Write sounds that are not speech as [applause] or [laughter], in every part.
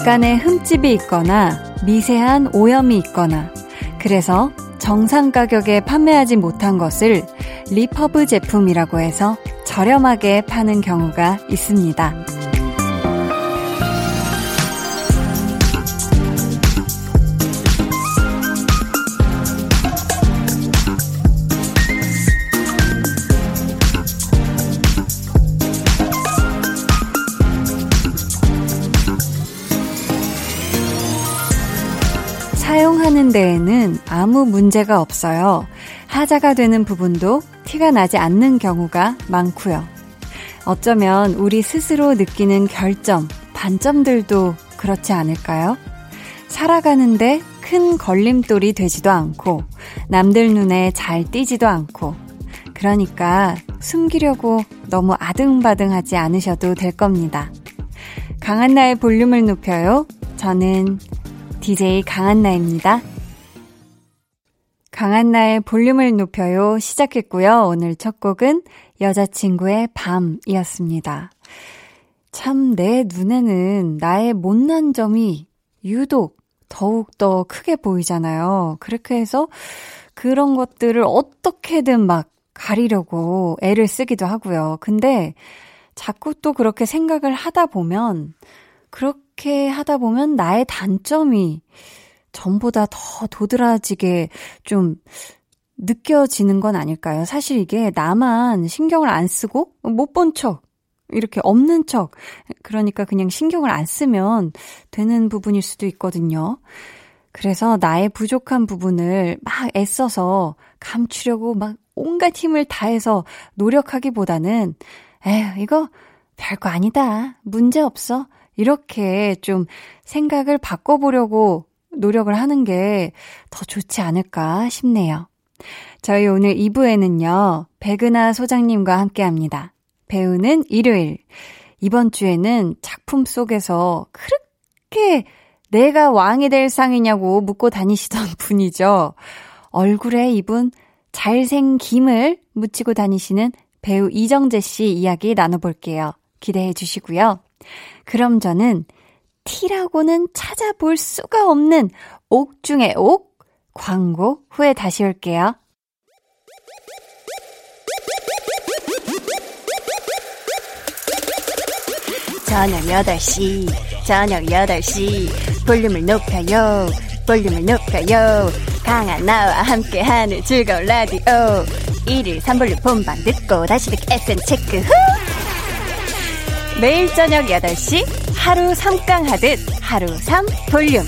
약간의 흠집이 있거나 미세한 오염이 있거나 그래서 정상 가격에 판매하지 못한 것을 리퍼브 제품이라고 해서 저렴하게 파는 경우가 있습니다. 데에는 아무 문제가 없어요. 하자가 되는 부분도 티가 나지 않는 경우가 많고요. 어쩌면 우리 스스로 느끼는 결점, 반점들도 그렇지 않을까요? 살아가는데 큰 걸림돌이 되지도 않고 남들 눈에 잘 띄지도 않고 그러니까 숨기려고 너무 아등바등 하지 않으셔도 될 겁니다. 강한 나의 볼륨을 높여요. 저는 DJ 강한나입니다. 강한나의 볼륨을 높여요 시작했고요. 오늘 첫 곡은 여자친구의 밤이었습니다. 참 내 눈에는 나의 못난 점이 유독 더욱더 크게 보이잖아요. 그렇게 해서 그런 것들을 어떻게든 막 가리려고 애를 쓰기도 하고요. 근데 자꾸 또 그렇게 생각을 하다 보면 그렇게 하다 보면 나의 단점이 전보다 더 도드라지게 좀 느껴지는 건 아닐까요? 사실 이게 나만 신경을 안 쓰고 못 본 척, 이렇게 없는 척, 그러니까 그냥 신경을 안 쓰면 되는 부분일 수도 있거든요. 그래서 나의 부족한 부분을 막 애써서 감추려고 막 온갖 힘을 다해서 노력하기보다는, 에휴, 이거 별거 아니다. 문제 없어. 이렇게 좀 생각을 바꿔보려고 노력을 하는 게 더 좋지 않을까 싶네요. 저희 오늘 2부에는요, 백은하 소장님과 함께 합니다. 배우는 일요일. 이번 주에는 작품 속에서 그렇게 내가 왕이 될 상이냐고 묻고 다니시던 [laughs] 분이죠. 얼굴에 이분 잘생김을 묻히고 다니시는 배우 이정재 씨 이야기 나눠볼게요. 기대해 주시고요. 그럼 저는 T라고는 찾아볼 수가 없는 옥 중의 옥 광고 후에 다시 올게요. 저녁 8시, 저녁 8시, 볼륨을 높여요, 볼륨을 높여요. 강한 나와 함께하는 즐거운 라디오. 1일 3볼륨 본방 듣고 다시 듣기 SN 체크 후! 매일 저녁 8시 하루 3강 하듯 하루 3 볼륨.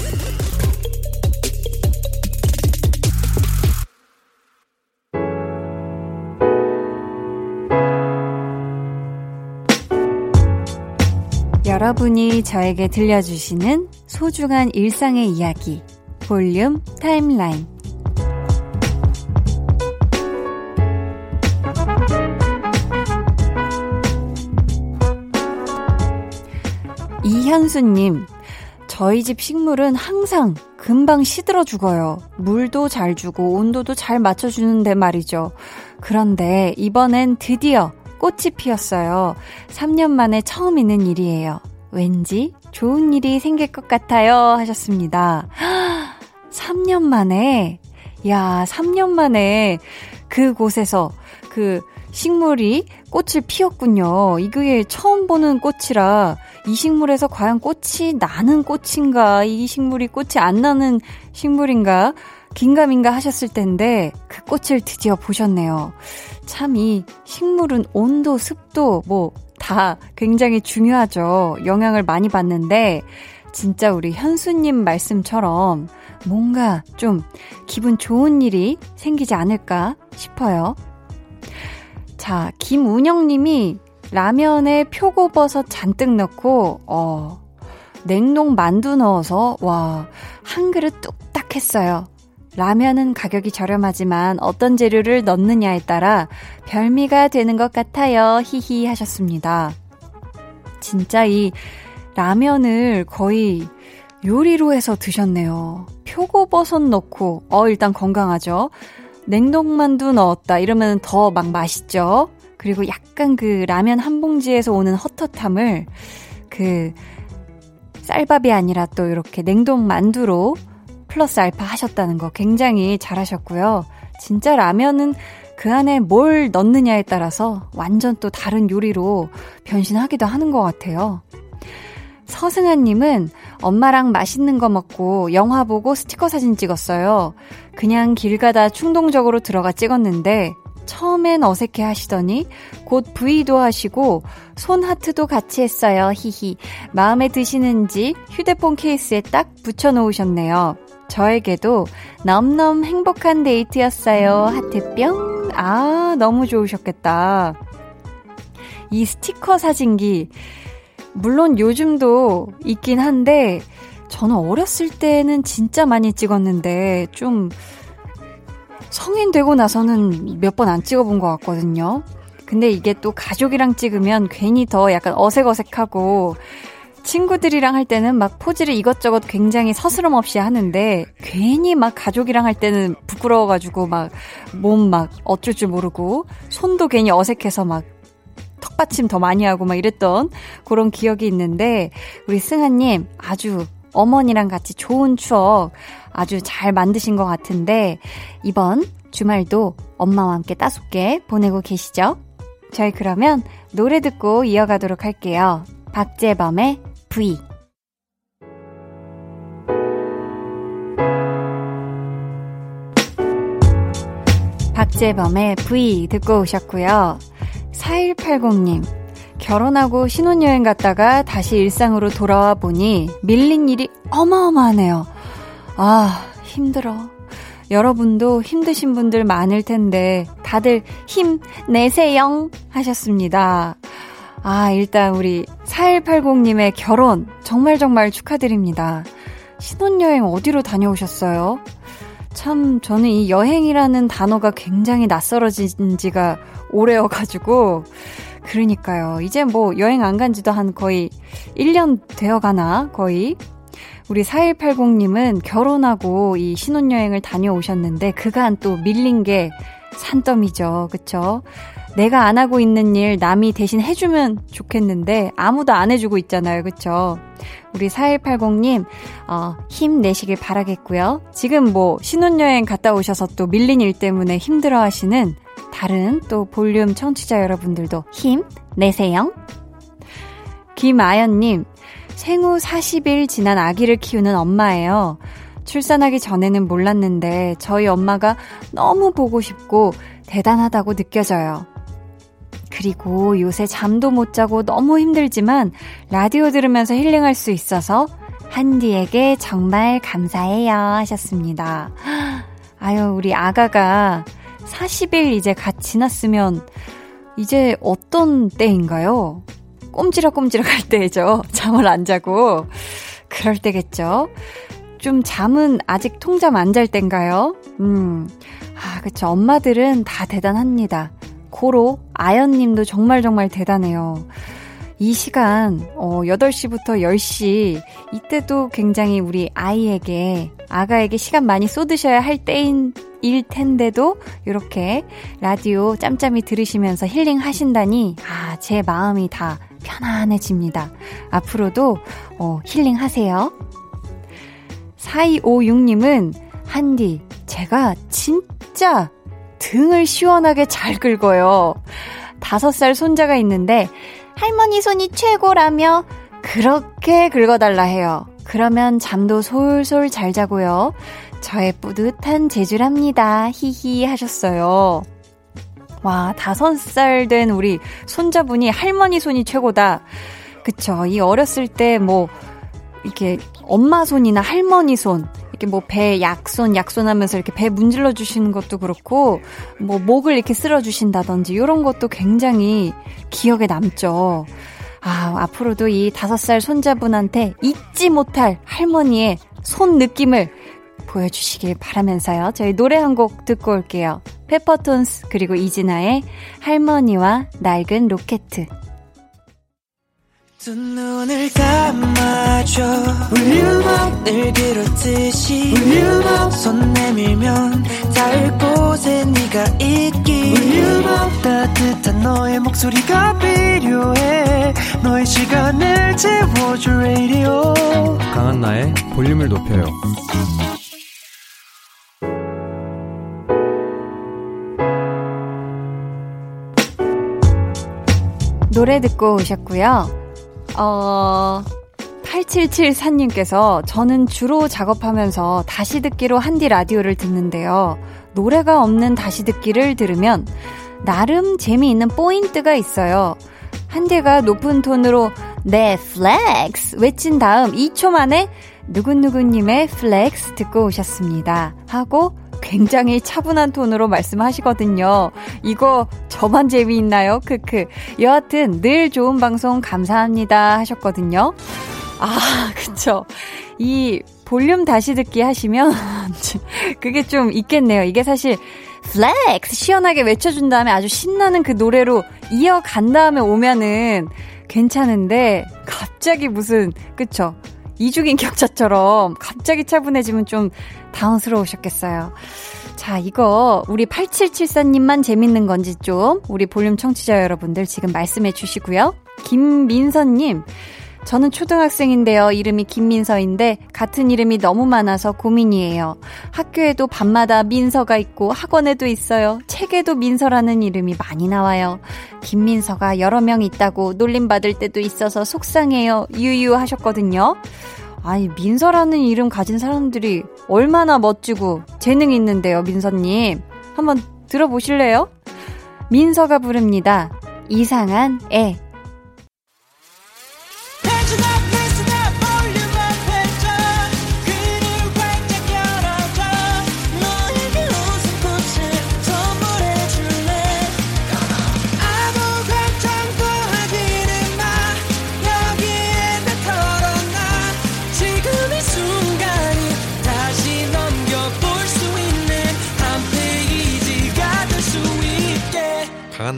여러분이 저에게 들려주시는 소중한 일상의 이야기 볼륨 타임라인 이현수님, 저희 집 식물은 항상 금방 시들어 죽어요. 물도 잘 주고 온도도 잘 맞춰주는데 말이죠. 그런데 이번엔 드디어 꽃이 피었어요. 3년 만에 처음 있는 일이에요. 왠지 좋은 일이 생길 것 같아요. 하셨습니다. [gasps] 3년 만에, 야, 3년 만에 그곳에서 그 식물이 꽃을 피웠군요. 이게 처음 보는 꽃이라 이 식물에서 과연 꽃이 나는 꽃인가, 이 식물이 꽃이 안 나는 식물인가, 긴가민가 하셨을 텐데 그 꽃을 드디어 보셨네요. 참 이 식물은 온도, 습도 뭐 다 굉장히 중요하죠. 영향을 많이 받는데 진짜 우리 현수님 말씀처럼 뭔가 좀 기분 좋은 일이 생기지 않을까 싶어요. 자, 김운영 님이 라면에 표고버섯 잔뜩 넣고, 어, 냉동 만두 넣어서, 와, 한 그릇 뚝딱 했어요. 라면은 가격이 저렴하지만 어떤 재료를 넣느냐에 따라 별미가 되는 것 같아요. 히히 하셨습니다. 진짜 이 라면을 거의 요리로 해서 드셨네요. 표고버섯 넣고, 어, 일단 건강하죠. 냉동만두 넣었다. 이러면 더 막 맛있죠? 그리고 약간 그 라면 한 봉지에서 오는 헛헛함을 그 쌀밥이 아니라 또 이렇게 냉동 만두로 플러스 알파 하셨다는 거 굉장히 잘하셨고요. 진짜 라면은 그 안에 뭘 넣느냐에 따라서 완전 또 다른 요리로 변신하기도 하는 것 같아요. 서승아님은 엄마랑 맛있는 거 먹고 영화 보고 스티커 사진 찍었어요. 그냥 길 가다 충동적으로 들어가 찍었는데 처음엔 어색해 하시더니 곧 V도 하시고 손 하트도 같이 했어요. 히히. 마음에 드시는지 휴대폰 케이스에 딱 붙여 놓으셨네요. 저에게도 넘넘 행복한 데이트였어요. 하트뿅. 아, 너무 좋으셨겠다. 이 스티커 사진기. 물론 요즘도 있긴 한데, 저는 어렸을 때는 진짜 많이 찍었는데, 좀, 성인 되고 나서는 몇 번 안 찍어본 것 같거든요. 근데 이게 또 가족이랑 찍으면 괜히 더 약간 어색어색하고, 친구들이랑 할 때는 막 포즈를 이것저것 굉장히 서스럼 없이 하는데 괜히 막 가족이랑 할 때는 부끄러워가지고 막 몸 막 어쩔 줄 모르고 손도 괜히 어색해서 막 턱받침 더 많이 하고 막 이랬던 그런 기억이 있는데 우리 승아님 아주 어머니랑 같이 좋은 추억 아주 잘 만드신 것 같은데 이번 주말도 엄마와 함께 따숩게 보내고 계시죠? 저희 그러면 노래 듣고 이어가도록 할게요. 박재범의 V 박재범의 V 듣고 오셨고요. 4180님 결혼하고 신혼여행 갔다가 다시 일상으로 돌아와 보니 밀린 일이 어마어마하네요. 아, 힘들어. 여러분도 힘드신 분들 많을 텐데 다들 힘 내세요 하셨습니다. 아, 일단 우리 4180님의 결혼 정말 정말 축하드립니다. 신혼여행 어디로 다녀오셨어요? 참, 저는 이 여행이라는 단어가 굉장히 낯설어진 지가 오래여가지고, 그러니까요. 이제 뭐 여행 안 간 지도 한 거의 1년 되어 가나, 거의. 우리 4180님은 결혼하고 이 신혼여행을 다녀오셨는데, 그간 또 밀린 게 산더미죠. 그쵸? 내가 안 하고 있는 일 남이 대신 해주면 좋겠는데 아무도 안 해주고 있잖아요. 그쵸? 우리 4180님, 어, 힘내시길 바라겠고요. 지금 뭐 신혼여행 갔다 오셔서 또 밀린 일 때문에 힘들어 하시는 다른 또 볼륨 청취자 여러분들도 힘 내세요. 김아연님, 생후 40일 지난 아기를 키우는 엄마예요. 출산하기 전에는 몰랐는데 저희 엄마가 너무 보고 싶고 대단하다고 느껴져요. 그리고 요새 잠도 못 자고 너무 힘들지만 라디오 들으면서 힐링할 수 있어서 한디에게 정말 감사해요 하셨습니다. 아유, 우리 아가가 40일 이제 갓 지났으면 이제 어떤 때인가요? 꼼지락꼼지락 할 때죠. [laughs] 잠을 안 자고. 그럴 때겠죠. 좀 잠은 아직 통잠 안 잘 땐가요? 음. 아, 그쵸. 엄마들은 다 대단합니다. 고로 아연님도 정말 정말 대단해요. 이 시간, 어, 8시부터 10시, 이때도 굉장히 우리 아이에게, 아가에게 시간 많이 쏟으셔야 할 때인, 일 텐데도, 이렇게 라디오 짬짬이 들으시면서 힐링 하신다니, 아, 제 마음이 다 편안해집니다. 앞으로도, 어, 힐링 하세요. 4256님은, 한디, 제가 진짜 등을 시원하게 잘 긁어요. 다섯 살 손자가 있는데 할머니 손이 최고라며 그렇게 긁어달라 해요. 그러면 잠도 솔솔 잘 자고요. 저의 뿌듯한 제주랍니다. 히히 하셨어요. 와, 다섯 살 된 우리 손자분이 할머니 손이 최고다. 그쵸. 이 어렸을 때 뭐, 이렇게 엄마 손이나 할머니 손, 이렇게 뭐 배 약손 약손 하면서 이렇게 배 문질러 주시는 것도 그렇고 뭐 목을 이렇게 쓸어 주신다든지 이런 것도 굉장히 기억에 남죠. 아, 앞으로도 이 다섯 살 손자분한테 잊지 못할 할머니의 손 느낌을 보여주시길 바라면서요. 저희 노래 한 곡 듣고 올게요. 페퍼톤스 그리고 이진아의 할머니와 낡은 로켓. 두 눈을 감아줘 Will you 늘 그렇듯이 Will you 손 내밀면 닿을 곳에 네가 있기 Will you 따뜻한 너의 목소리가 필요해 너의 시간을 채워줄 radio 강한나의 볼륨을 높여요. 노래 듣고 오셨고요. 어, 8774님께서 저는 주로 작업하면서 다시 듣기로 한디 라디오를 듣는데요. 노래가 없는 다시 듣기를 들으면 나름 재미있는 포인트가 있어요. 한디가 높은 톤으로 네, flex 외친 다음 2초 만에 누군누구님의 flex 듣고 오셨습니다. 하고 굉장히 차분한 톤으로 말씀하시거든요. 이거 저만 재미있나요? 크크. 여하튼 늘 좋은 방송 감사합니다 하셨거든요. 아, [laughs] 그쵸. 이 볼륨 다시 듣기 하시면 [laughs] 그게 좀 있겠네요. 이게 사실 Flex 시원하게 외쳐준 다음에 아주 신나는 그 노래로 이어간 다음에 오면은 괜찮은데 갑자기 무슨 그쵸 이중인격자처럼 갑자기 차분해지면 좀 당황스러우셨겠어요. 자, 이거 우리 8774님만 재밌는 건지 좀 우리 볼륨 청취자 여러분들 지금 말씀해 주시고요. 김민선님, 저는 초등학생인데요. 이름이 김민서인데 같은 이름이 너무 많아서 고민이에요. 학교에도 밤마다 민서가 있고 학원에도 있어요. 책에도 민서라는 이름이 많이 나와요. 김민서가 여러 명 있다고 놀림받을 때도 있어서 속상해요. 유유 하셨거든요. 아니, 민서라는 이름 가진 사람들이 얼마나 멋지고 재능 있는데요, 민서님. 한번 들어보실래요? 민서가 부릅니다. 이상한 애.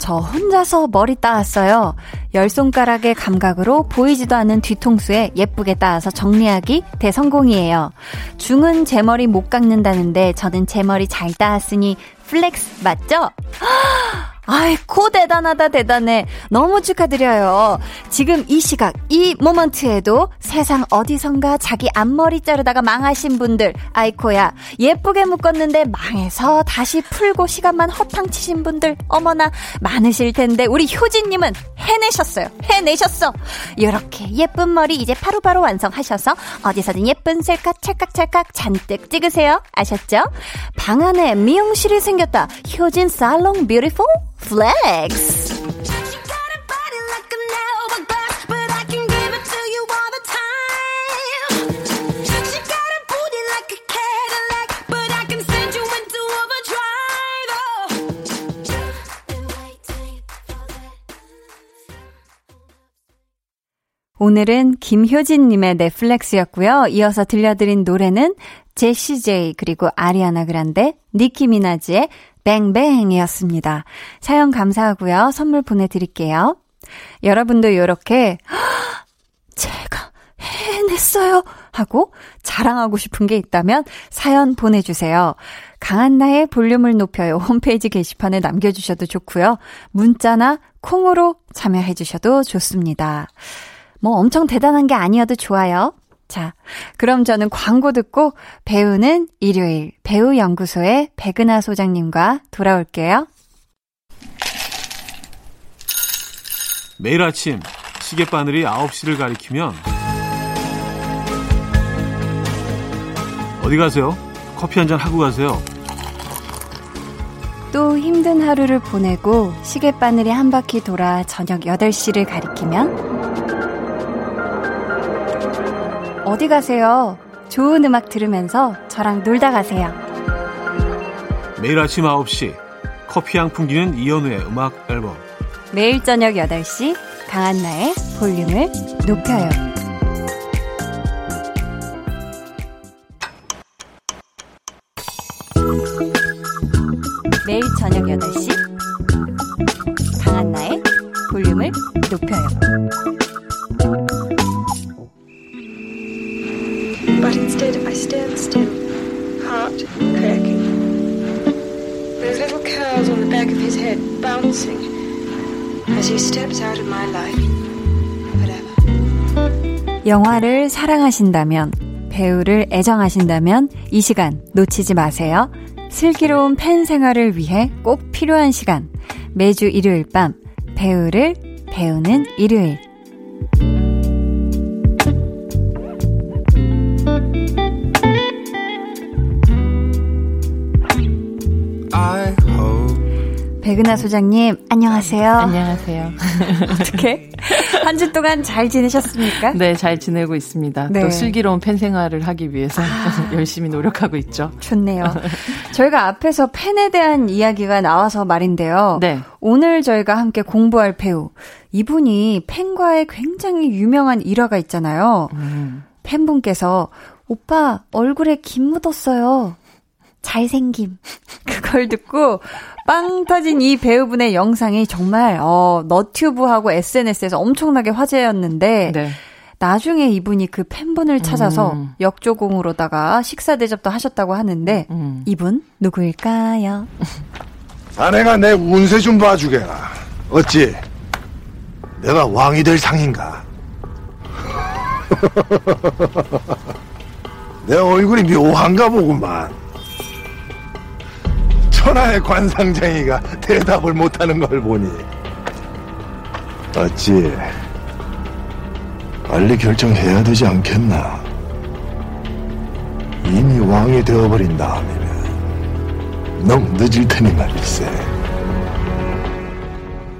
저 혼자서 머리 땋았어요. 열 손가락의 감각으로 보이지도 않는 뒤통수에 예쁘게 땋아서 정리하기 대성공이에요. 중은 제 머리 못 깎는다는데 저는 제 머리 잘 땋았으니 flex 맞죠? [gasps] 아이코 대단하다 대단해. 너무 축하드려요. 지금 이 시각 이 moment에도 세상 어디선가 자기 앞머리 자르다가 망하신 분들 아이코야 예쁘게 묶었는데 망해서 다시 풀고 시간만 허탕치신 분들 어머나 많으실 텐데 우리 효진님은 해내셨어요. 해내셨어. 이렇게 예쁜 머리 이제 바로바로 완성하셔서 어디서든 예쁜 셀카 찰칵찰칵 잔뜩 찍으세요. 아셨죠? 방 안에 미용실이 생겼다. 효진 살롱 beautiful flex. 오늘은 김효진님의 넷플렉스였고요. 이어서 들려드린 노래는 제시 제이 그리고 아리아나 그란데 니키 미나즈의 뱅뱅이었습니다. 사연 감사하고요. 선물 보내드릴게요. 여러분도 이렇게 [gasps] 제가 해냈어요 하고 자랑하고 싶은 게 있다면 사연 보내주세요. 강한나의 볼륨을 높여요 홈페이지 게시판에 남겨주셔도 좋고요. 문자나 콩으로 참여해주셔도 좋습니다. 뭐 엄청 대단한 게 아니어도 좋아요. 자, 그럼 저는 광고 듣고 배우는 일요일 배우연구소의 백은하 소장님과 돌아올게요. 매일 아침 시계바늘이 9시를 가리키면 어디 가세요? 커피 한 잔 하고 가세요. 또 힘든 하루를 보내고 시계바늘이 한 바퀴 돌아 저녁 8시를 가리키면 어디 가세요? 좋은 음악 들으면서 저랑 놀다 가세요. 매일 아침 9시 커피 향 풍기는 이연우의 음악 앨범 매일 저녁 8시 강한나의 볼륨을 높여요. 영화를 사랑하신다면, 배우를 애정하신다면 이 시간 놓치지 마세요. 슬기로운 팬 생활을 위해 꼭 필요한 시간. 매주 일요일 밤 배우를 배우는 일요일. 백은하 소장님, 안녕하세요. 안녕하세요. [laughs] 어떻게? 한 주 동안 잘 지내셨습니까? 네, 잘 지내고 있습니다. 네. 또 슬기로운 팬 생활을 하기 위해서 아, [laughs] 열심히 노력하고 있죠. 좋네요. [laughs] 저희가 앞에서 팬에 대한 이야기가 나와서 말인데요. 네. 오늘 저희가 함께 공부할 배우. 이분이 팬과의 굉장히 유명한 일화가 있잖아요. 음. 팬분께서 오빠 얼굴에 김 묻었어요. 잘생김. 그걸 듣고 빵 터진 이 배우분의 영상이 정말 어 너튜브하고 SNS에서 엄청나게 화제였는데 네. 나중에 이분이 그 팬분을 찾아서 음. 역조공으로다가 식사 대접도 하셨다고 하는데 음. 이분 누구일까요? 자네가 내 운세 좀 봐주게라. 어찌 내가 왕이 될 상인가? [laughs] 내 얼굴이 묘한가 보구만. 천하의 관상쟁이가 대답을 못하는 걸 보니 어찌 빨리 결정해야 되지 않겠나? 이미 왕이 되어버린 다음이면 너무 늦을 테니 말일세.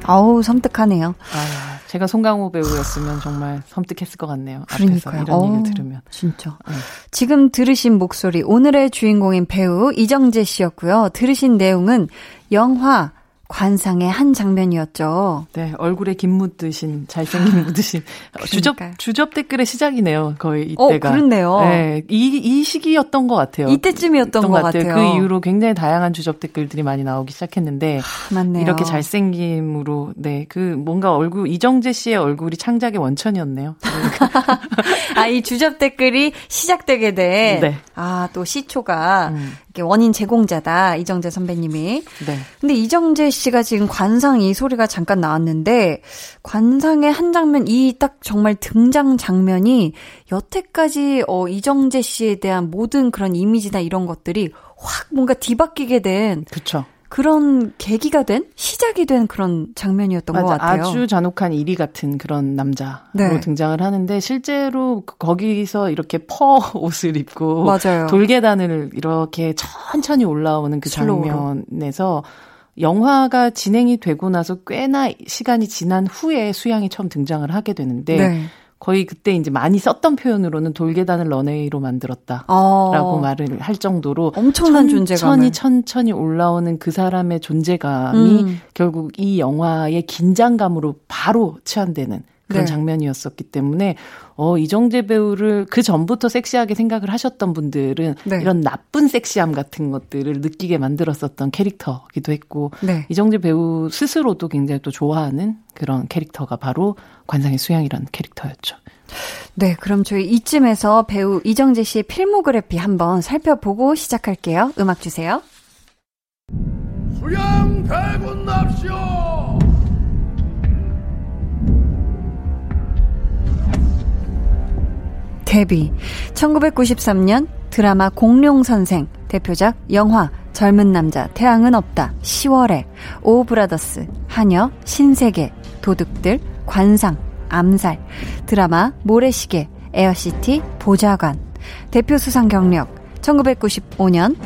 아우 섬뜩하네요. 아. 제가 송강호 배우였으면 정말 섬뜩했을 것 같네요. 그러니까요. 이런 얘기를 들으면. 진짜. 네. 지금 들으신 목소리 오늘의 주인공인 배우 이정재 씨였고요. 들으신 내용은 영화 관상의 한 장면이었죠. 네, 얼굴에 김 묻으신 잘생긴 묻으신 주접 주접 댓글의 시작이네요. 거의 어, 이때가. 어, 그렇네요. 네, 이, 이 시기였던 것 같아요. 이때쯤이었던 것, 것 같아요. 같아요. 그 이후로 굉장히 다양한 주접 댓글들이 많이 나오기 시작했는데 하, 맞네요. 이렇게 잘생김으로 네, 그 뭔가 얼굴 이정재 씨의 얼굴이 창작의 원천이었네요. [laughs] 아, 이 주접 댓글이 시작되게 된 네. 아, 또 시초가 음. 원인 제공자다. 이정재 선배님이. 네. 근데 이정재 씨가 지금 관상 이 소리가 잠깐 나왔는데 관상의 한 장면 이 딱 정말 등장 장면이 여태까지 어 이정재 씨에 대한 모든 그런 이미지나 이런 것들이 확 뭔가 뒤바뀌게 된 그쵸. 그런 계기가 된 시작이 된 그런 장면이었던 맞아, 것 같아요. 아주 잔혹한 이리 같은 그런 남자로 네. 등장을 하는데 실제로 그 거기서 이렇게 퍼 [laughs] 옷을 입고 맞아요. 돌계단을 이렇게 천천히 올라오는 그 장면에서 영화가 진행이 되고 나서 꽤나 시간이 지난 후에 수양이 처음 등장을 하게 되는데 네. 거의 그때 이제 많이 썼던 표현으로는 돌계단을 런웨이로 만들었다라고 어. 말을 할 정도로 엄청난 존재감 천천히 천천히 올라오는 그 사람의 존재감이 음. 결국 이 영화의 긴장감으로 바로 치환되는 그런 네. 장면이었었기 때문에 어 이정재 배우를 그 전부터 섹시하게 생각을 하셨던 분들은 네. 이런 나쁜 섹시함 같은 것들을 느끼게 만들었었던 캐릭터기도 했고 네. 이정재 배우 스스로도 굉장히 또 좋아하는 그런 캐릭터가 바로 관상의 수양이라는 캐릭터였죠. 네, 그럼 저희 이쯤에서 배우 이정재 씨의 필모그래피 한번 살펴보고 시작할게요. 음악 주세요. 수양 대군 납시오! 데뷔. 1993년 드라마 공룡선생 대표작 영화 젊은 남자 태양은 없다 시월애 오브라더스 하녀 신세계 도둑들 관상 암살 드라마 모래시계 에어시티 보좌관 대표 수상 경력 1995년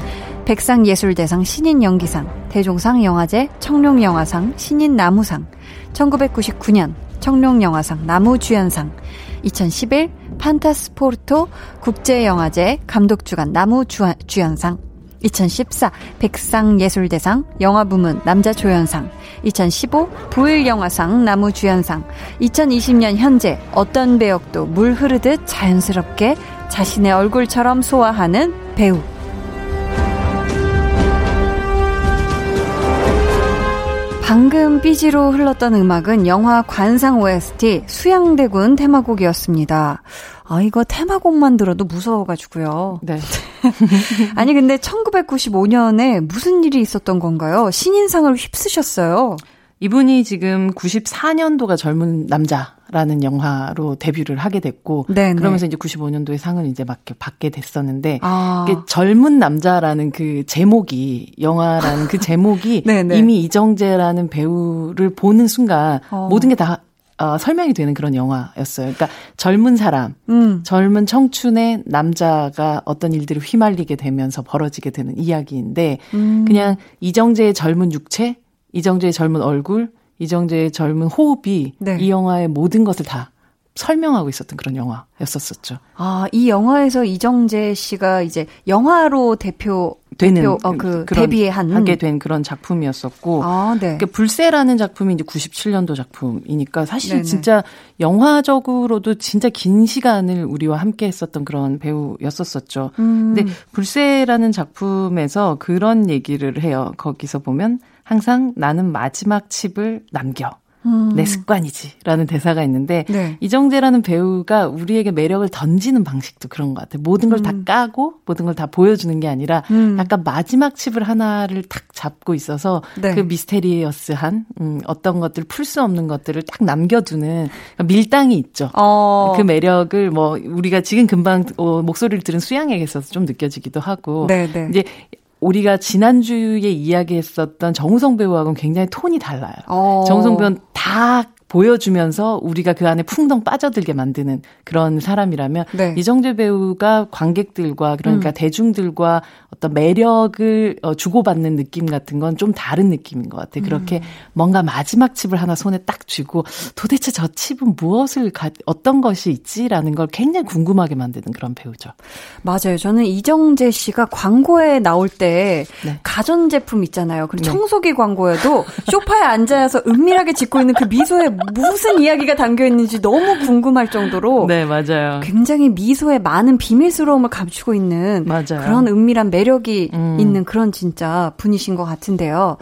백상예술대상 신인 연기상 대종상 영화제 청룡영화상 신인 남우상 1999년 청룡영화상 나무주연상 2011 판타스포르토 국제영화제 감독주간 나무주연상. 2014 백상예술대상 영화부문 남자조연상. 2015 부일영화상 나무주연상. 2020년 현재 어떤 배역도 물 흐르듯 자연스럽게 자신의 얼굴처럼 소화하는 배우 방금 삐지로 흘렀던 음악은 영화 관상 OST 수양대군 테마곡이었습니다. 아, 이거 테마곡만 들어도 무서워가지고요. 네. [laughs] 아니, 근데 1995년에 무슨 일이 있었던 건가요? 신인상을 휩쓰셨어요. 이분이 지금 94년도가 젊은 남자라는 영화로 데뷔를 하게 됐고 네네. 그러면서 이제 95년도에 상을 이제 막 받게 됐었는데 아. 이게 젊은 남자라는 그 제목이 영화라는 그 [laughs] 제목이 이미 이정재라는 배우를 보는 순간 어. 모든 게다 어, 설명이 되는 그런 영화였어요. 그러니까 젊은 사람, 음. 젊은 청춘의 남자가 어떤 일들을 휘말리게 되면서 벌어지게 되는 이야기인데 음. 그냥 이정재의 젊은 육체 이정재의 젊은 얼굴, 이정재의 젊은 호흡이 네. 이 영화의 모든 것을 다 설명하고 있었던 그런 영화였었었죠. 아, 이 영화에서 이정재 씨가 이제 영화로 대표 되는 대표, 어, 그 데뷔한 하게 된 그런 작품이었었고 아, 네. 그러니까 불새라는 작품이 이제 97년도 작품이니까 사실 네네. 진짜 영화적으로도 진짜 긴 시간을 우리와 함께 했었던 그런 배우였었었죠. 음. 근데 불새라는 작품에서 그런 얘기를 해요. 거기서 보면 항상 나는 마지막 칩을 남겨. 음. 내 습관이지라는 대사가 있는데 네. 이정재라는 배우가 우리에게 매력을 던지는 방식도 그런 것 같아요. 모든 걸다 음. 까고 모든 걸 다 보여주는 게 아니라 음. 약간 마지막 칩을 하나를 탁 잡고 있어서 네. 그 미스테리어스한 음, 어떤 것들 풀 수 없는 것들을 딱 남겨두는 밀당이 있죠. 어. 그 매력을 뭐 우리가 지금 금방 어, 목소리를 들은 수양에게 있어서 좀 느껴지기도 하고 네, 네. 이제 우리가 지난주에 이야기했었던 정우성 배우하고는 굉장히 톤이 달라요. 어. 정우성 배우는 다 보여주면서 우리가 그 안에 풍덩 빠져들게 만드는 그런 사람이라면 네. 이정재 배우가 관객들과 그러니까 음. 대중들과 어떤 매력을 어, 주고받는 느낌 같은 건 좀 다른 느낌인 것 같아요. 그렇게 음. 뭔가 마지막 칩을 하나 손에 딱 쥐고 도대체 저 칩은 무엇을 가, 어떤 것이 있지라는 걸 굉장히 궁금하게 만드는 그런 배우죠. 맞아요. 저는 이정재 씨가 광고에 나올 때 네. 가전제품 있잖아요. 그리고 네. 청소기 광고에도 [laughs] 소파에 앉아서 은밀하게 짓고 있는 그 미소에 무슨 이야기가 담겨 있는지 너무 궁금할 정도로 네, 맞아요. 굉장히 미소에 많은 비밀스러움을 감추고 있는 맞아요. 그런 은밀한 매력이 음. 있는 그런 진짜 분이신 것 같은데요.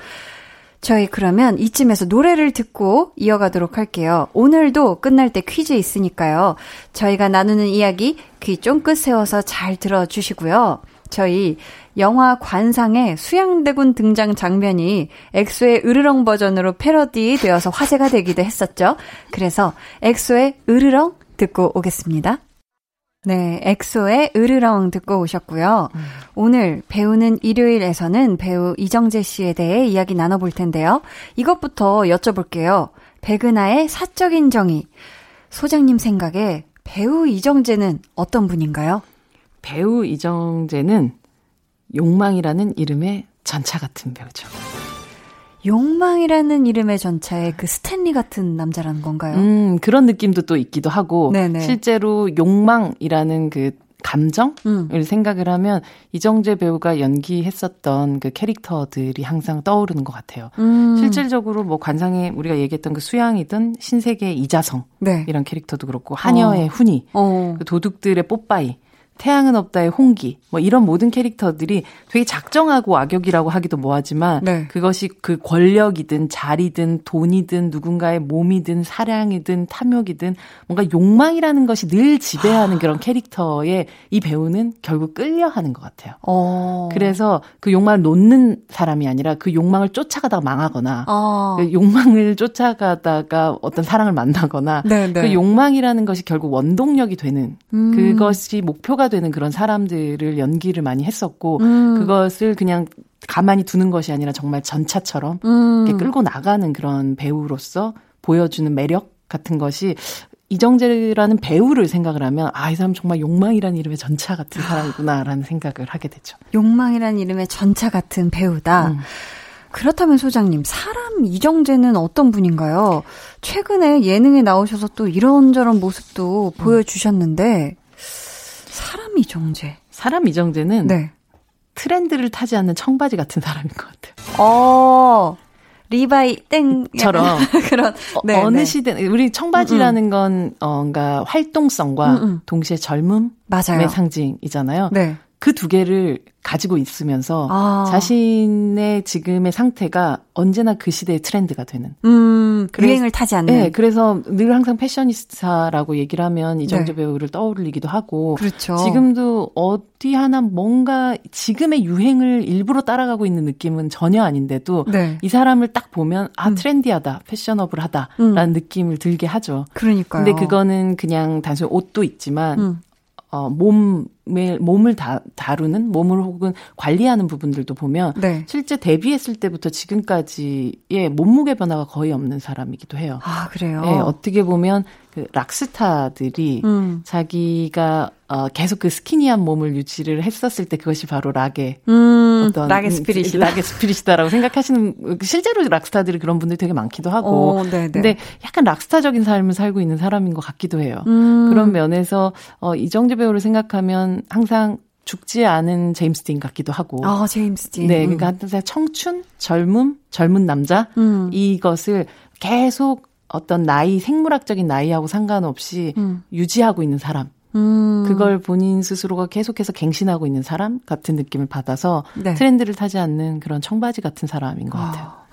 저희 그러면 이쯤에서 노래를 듣고 이어가도록 할게요. 오늘도 끝날 때 퀴즈 있으니까요. 저희가 나누는 이야기 귀 쫑긋 세워서 잘 들어주시고요. 저희 영화 관상의 수양대군 등장 장면이 엑소의 으르렁 버전으로 패러디 되어서 화제가 되기도 했었죠. 그래서 엑소의 으르렁 듣고 오겠습니다. 네, 엑소의 으르렁 듣고 오셨고요. 음. 오늘 배우는 일요일에서는 배우 이정재 씨에 대해 이야기 나눠볼 텐데요. 이것부터 여쭤볼게요. 백은하의 사적인 정의. 소장님 생각에 배우 이정재는 어떤 분인가요? 배우 이정재는 욕망이라는 이름의 전차 같은 배우죠. 욕망이라는 이름의 전차에 그 스탠리 같은 남자라는 건가요? 음, 그런 느낌도 또 있기도 하고, 네네. 실제로 욕망이라는 그 감정을 음. 생각을 하면 이정재 배우가 연기했었던 그 캐릭터들이 항상 떠오르는 것 같아요. 음. 실질적으로 뭐 관상에 우리가 얘기했던 그 수양이든 신세계 이자성 네. 이런 캐릭터도 그렇고 한여의 어. 훈이, 어. 그 도둑들의 뽀빠이 태양은 없다의 홍기, 뭐 이런 모든 캐릭터들이 되게 작정하고 악역이라고 하기도 뭐하지만 네. 그것이 그 권력이든 자리든 돈이든 누군가의 몸이든 사랑이든 탐욕이든 뭔가 욕망이라는 것이 늘 지배하는 그런 캐릭터에 이 배우는 결국 끌려하는 것 같아요. 어. 그래서 그 욕망을 놓는 사람이 아니라 그 욕망을 쫓아가다가 망하거나 어. 그 욕망을 쫓아가다가 어떤 사랑을 만나거나 네, 네. 그 욕망이라는 것이 결국 원동력이 되는 음. 그것이 목표가 되는 그런 사람들을 연기를 많이 했었고 음. 그것을 그냥 가만히 두는 것이 아니라 정말 전차처럼 음. 이렇게 끌고 나가는 그런 배우로서 보여주는 매력 같은 것이 이정재라는 배우를 생각을 하면 아 이 사람 정말 욕망이라는 이름의 전차 같은 사람이구나라는 생각을 하게 되죠. 욕망이라는 이름의 전차 같은 배우다. 음. 그렇다면 소장님, 사람 이정재는 어떤 분인가요? 최근에 예능에 나오셔서 또 이런저런 모습도 음. 보여주셨는데 사람 이정재. 사람 이정재는 네. 트렌드를 타지 않는 청바지 같은 사람인 것 같아요. 어. 리바이 땡처럼 [laughs] 그런 네, 어, 느 네. 시대 우리 청바지라는 음, 음. 건 어, 뭔가 활동성과 음, 음. 동시에 젊음의 맞아요. 상징이잖아요. 네. 그 두 개를 가지고 있으면서 아. 자신의 지금의 상태가 언제나 그 시대의 트렌드가 되는. 음, 유행을 타지 않는. 네, 그래서 늘 항상 fashionista라고 얘기를 하면 이정재 네. 배우를 떠올리기도 하고. 그렇죠. 지금도 어디 하나 뭔가 지금의 유행을 일부러 따라가고 있는 느낌은 전혀 아닌데도 네. 이 사람을 딱 보면 아 음. 트렌디하다, 패셔너블하다라는 음. 느낌을 들게 하죠. 그러니까요. 근데 그거는 그냥 단순히 옷도 있지만 음. 어, 몸 을, 몸을 다, 다루는, 몸을 혹은 관리하는 부분들도 보면, 네. 실제 데뷔했을 때부터 지금까지의 몸무게 변화가 거의 없는 사람이기도 해요. 아, 그래요? 네, 어떻게 보면, 그 락스타들이 음. 자기가 어, 계속 그 스키니한 몸을 유지를 했었을 때 그것이 바로 락의 음, 어떤 락의 스피릿이다. 락의 스피릿이다라고 생각하시는 실제로 락스타들이 그런 분들이 되게 많기도 하고 오, 근데 약간 락스타적인 삶을 살고 있는 사람인 것 같기도 해요. 음. 그런 면에서 어, 이정재 배우를 생각하면 항상 죽지 않은 제임스 딘 같기도 하고. 아, 제임스 딘. 네, 그러니까 음. 항상 청춘, 젊음, 젊은 남자 음. 이것을 계속 어떤 나이, 생물학적인 나이하고 상관없이 음. 유지하고 있는 사람. 음. 그걸 본인 스스로가 계속해서 갱신하고 있는 사람 같은 느낌을 받아서 네. 트렌드를 타지 않는 그런 청바지 같은 사람인 것 같아요. 아.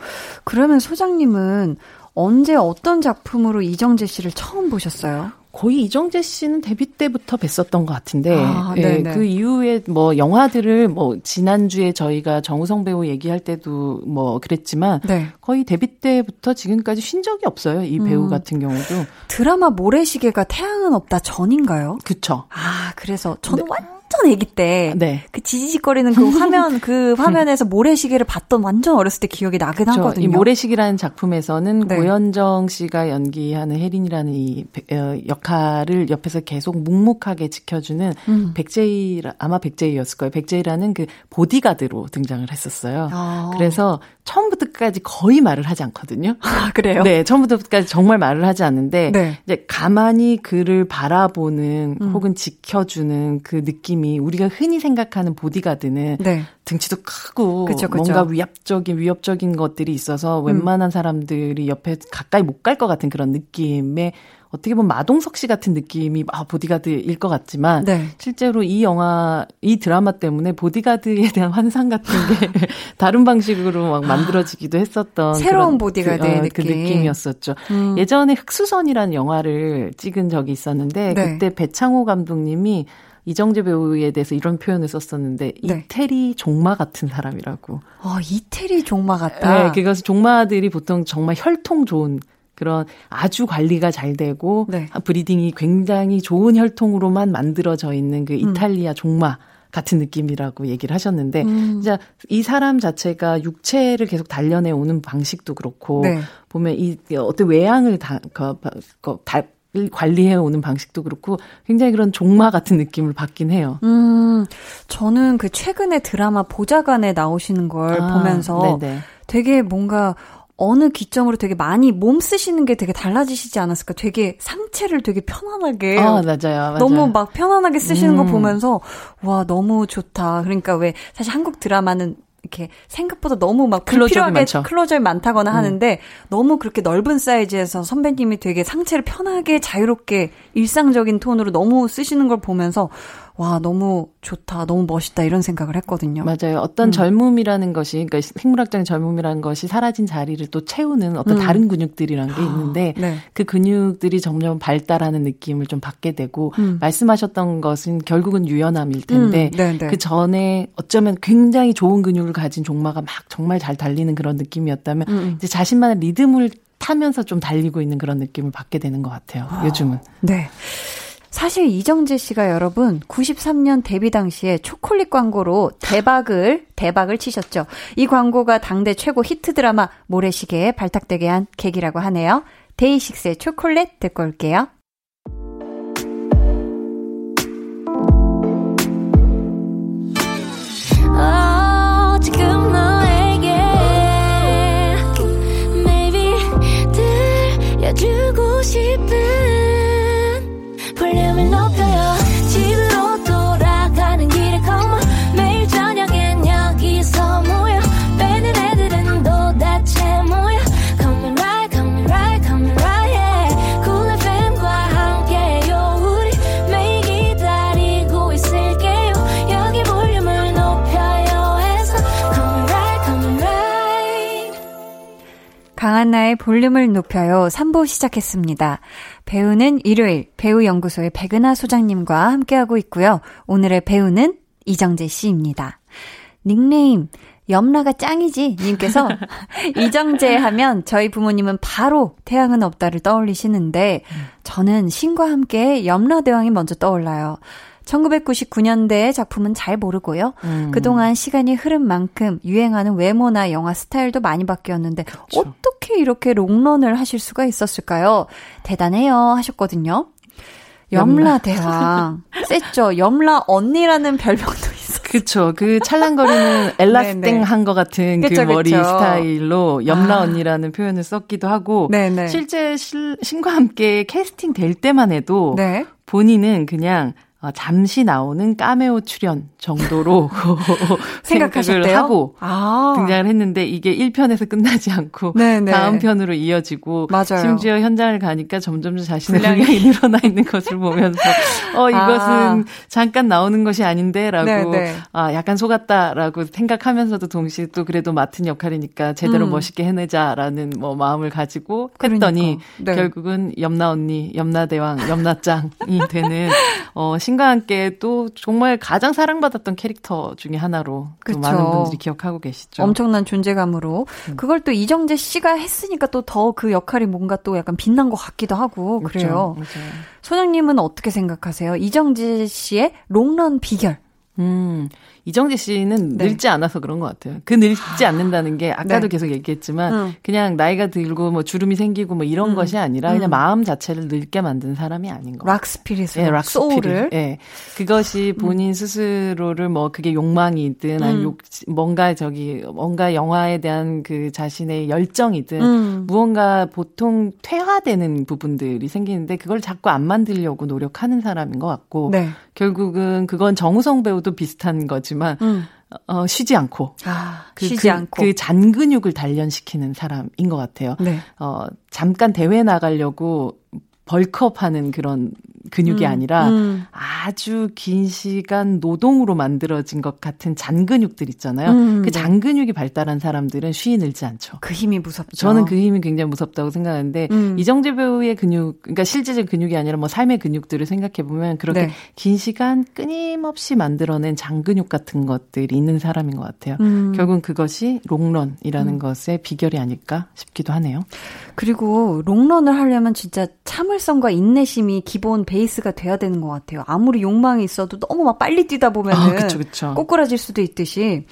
그러면 소장님은 언제 어떤 작품으로 이정재 씨를 처음 보셨어요? 거의 이정재 씨는 데뷔 때부터 뵀었던 것 같은데 아, 예, 그 이후에 뭐 영화들을 뭐 지난주에 저희가 정우성 배우 얘기할 때도 뭐 그랬지만 네. 거의 데뷔 때부터 지금까지 쉰 적이 없어요. 이 배우 음. 같은 경우도 드라마 모래시계가 태양은 없다 전인가요? 그쵸. 아 그래서 저는 네. 완전 완전 아기 때. 네. 그 지지직거리는 그 화면, 그 [laughs] 화면에서 모래시계를 봤던 완전 어렸을 때 기억이 나긴 그렇죠. 하거든요. 이 모래시계라는 작품에서는 네. 고현정 씨가 연기하는 혜린이라는 이 어, 역할을 옆에서 계속 묵묵하게 지켜주는 음. 백재희, 아마 백재희였을 거예요. 백재희라는 그 보디가드로 등장을 했었어요. 아. 그래서 처음부터 끝까지 거의 말을 하지 않거든요. 아, 그래요? 네, 처음부터 끝까지 정말 말을 하지 않는데, 네. 이제 가만히 그를 바라보는 음. 혹은 지켜주는 그 느낌 느낌이 우리가 흔히 생각하는 보디가드는 네. 등치도 크고 그쵸, 그쵸. 뭔가 위압적인 위협적인 것들이 있어서 음. 웬만한 사람들이 옆에 가까이 못 갈 것 같은 그런 느낌의 어떻게 보면 마동석 씨 같은 느낌이 아 보디가드일 것 같지만 네. 실제로 이 영화 이 드라마 때문에 보디가드에 대한 환상 같은 게 [laughs] 다른 방식으로 막 만들어지기도 했었던 새로운 보디가드의 그, 어, 느낌. 그 느낌이었었죠. 음. 예전에 흑수선이라는 영화를 찍은 적이 있었는데 네. 그때 배창호 감독님이 이정재 배우에 대해서 이런 표현을 썼었는데 네. 이태리 종마 같은 사람이라고. 아, 이태리 종마 같다. 네, 그것은 종마들이 보통 정말 혈통 좋은 그런 아주 관리가 잘 되고 네. 브리딩이 굉장히 좋은 혈통으로만 만들어져 있는 그 음. 이탈리아 음. 종마 같은 느낌이라고 얘기를 하셨는데 음. 진짜 이 사람 자체가 육체를 계속 단련해 오는 방식도 그렇고 네. 보면 이 어떤 외양을 다, 그, 그, 다 관리해 오는 방식도 그렇고 굉장히 그런 종마 같은 느낌을 받긴 해요. 음, 저는 그 최근에 드라마 보좌관에 나오시는 걸 아, 보면서 네네. 되게 뭔가 어느 기점으로 되게 많이 몸 쓰시는 게 되게 달라지시지 않았을까? 되게 상체를 되게 편안하게. 아, 맞아요. 맞아요. 너무 막 편안하게 쓰시는 음. 거 보면서, 와, 너무 좋다. 그러니까 왜, 사실 한국 드라마는 이렇게 생각보다 너무 막 불필요하게 클로저이 많다거나 음. 하는데 너무 그렇게 넓은 사이즈에서 선배님이 되게 상체를 편하게 자유롭게 일상적인 톤으로 너무 쓰시는 걸 보면서 와, 너무 좋다, 너무 멋있다, 이런 생각을 했거든요. 맞아요. 어떤 음. 젊음이라는 것이, 그러니까 생물학적인 젊음이라는 것이 사라진 자리를 또 채우는 어떤 음. 다른 근육들이라는 게 있는데, 네. 그 근육들이 점점 발달하는 느낌을 좀 받게 되고, 음. 말씀하셨던 것은 결국은 유연함일 텐데, 음. 네, 네. 그 전에 어쩌면 굉장히 좋은 근육을 가진 종마가 막 정말 잘 달리는 그런 느낌이었다면, 음, 음. 이제 자신만의 리듬을 타면서 좀 달리고 있는 그런 느낌을 받게 되는 것 같아요. 요즘은. 네. 사실 이정재 씨가 여러분 93년 데뷔 당시에 초콜릿 광고로 대박을 대박을 치셨죠. 이 광고가 당대 최고 히트 드라마 모래시계에 발탁되게 한 계기라고 하네요. 데이식스의 초콜릿 듣고 올게요. 주고 싶은 강한나의 볼륨을 높여요. 3부 시작했습니다. 배우는 일요일 배우연구소의 백은하 소장님과 함께하고 있고요. 오늘의 배우는 이정재 씨입니다. 닉네임 염라가 짱이지 님께서 [laughs] 이정재 하면 저희 부모님은 바로 태양은 없다를 떠올리시는데 저는 신과 함께 염라대왕이 먼저 떠올라요. 1999년대의 작품은 잘 모르고요. 음. 그동안 시간이 흐른 만큼 유행하는 외모나 영화 스타일도 많이 바뀌었는데 그쵸. 어떻게 이렇게 롱런을 하실 수가 있었을까요? 대단해요 하셨거든요. 염라 대왕. 셌죠. 염라 언니라는 별명도 있어요. 그쵸. 그 찰랑거리는 [laughs] 엘라스팅 한 것 같은 그쵸, 그 머리 그쵸. 스타일로 염라 아. 언니라는 표현을 썼기도 하고 네네. 실제 신과 함께 캐스팅 될 때만 해도 네. 본인은 그냥 어, 잠시 나오는 까메오 출연 정도로 [laughs] 생각을 하고 아. 등장을 했는데 이게 1편에서 끝나지 않고 네네. 다음 편으로 이어지고 맞아요. 심지어 현장을 가니까 점점 자신의 분량이 [laughs] 늘어나 있는 것을 보면서 어 이것은 아. 잠깐 나오는 것이 아닌데라고 아 약간 속았다라고 생각하면서도 동시에 또 그래도 맡은 역할이니까 제대로 음. 멋있게 해내자라는 뭐 마음을 가지고 했더니 네. 결국은 염나 언니, 염나 대왕, 염나짱이 되는 어 신과 함께 또 정말 가장 사랑받았던 캐릭터 중에 하나로 많은 분들이 기억하고 계시죠. 엄청난 존재감으로 음. 그걸 또 이정재 씨가 했으니까 또 더 그 역할이 뭔가 또 약간 빛난 것 같기도 하고 그래요. 그렇죠. 소장님은 어떻게 생각하세요? 이정재 씨의 롱런 비결. 음, 이정재 씨는 네. 늙지 않아서 그런 것 같아요. 그 늙지 않는다는 게 아까도 네. 계속 얘기했지만 음. 그냥 나이가 들고 뭐 주름이 생기고 뭐 이런 음. 것이 아니라 그냥 음. 마음 자체를 늙게 만든 사람이 아닌 거. 락 스피릿으로. 네, 락 소울을. 예. 네. 그것이 음. 본인 스스로를 뭐 그게 욕망이든 아니 음. 욕 뭔가 저기 뭔가 영화에 대한 그 자신의 열정이든 음. 무언가 보통 퇴화되는 부분들이 생기는데 그걸 자꾸 안 만들려고 노력하는 사람인 것 같고 네. 결국은 그건 정우성 배우도 비슷한 거지만 음. 어, 쉬지 않고 아, 그, 쉬지 그, 않고 그 잔근육을 단련시키는 사람인 것 같아요. 네. 어, 잠깐 대회 나가려고 벌크업 하는 그런 근육이 음, 아니라 음. 아주 긴 시간 노동으로 만들어진 것 같은 잔근육들 있잖아요. 음, 그 네. 잔근육이 발달한 사람들은 쉬이 늘지 않죠. 그 힘이 무섭죠. 저는 그 힘이 굉장히 무섭다고 생각하는데 음. 이정재 배우의 근육, 그러니까 실제적 근육이 아니라 뭐 삶의 근육들을 생각해 보면 그렇게 네. 긴 시간 끊임없이 만들어낸 잔근육 같은 것들이 있는 사람인 것 같아요. 음. 결국은 그것이 롱런이라는 음. 것의 비결이 아닐까 싶기도 하네요. 그리고 롱런을 하려면 진짜 참을성과 인내심이 기본 베이스가 돼야 되는 것 같아요. 아무리 욕망이 있어도 너무 막 빨리 뛰다 보면은 아, 그쵸, 그쵸. 꼬꾸라질 수도 있듯이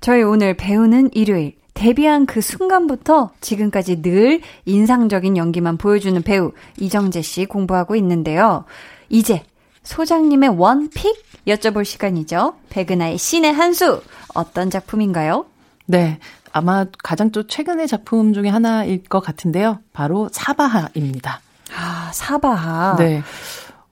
저희 오늘 배우는 일요일 데뷔한 그 순간부터 지금까지 늘 인상적인 연기만 보여주는 배우 이정재 씨 공부하고 있는데요. 이제 소장님의 원픽 여쭤볼 시간이죠. 백은하의 신의 한수 어떤 작품인가요? 네. 아마 가장 또 최근의 작품 중에 하나일 것 같은데요. 바로 사바하입니다. 아, 사바하. 네.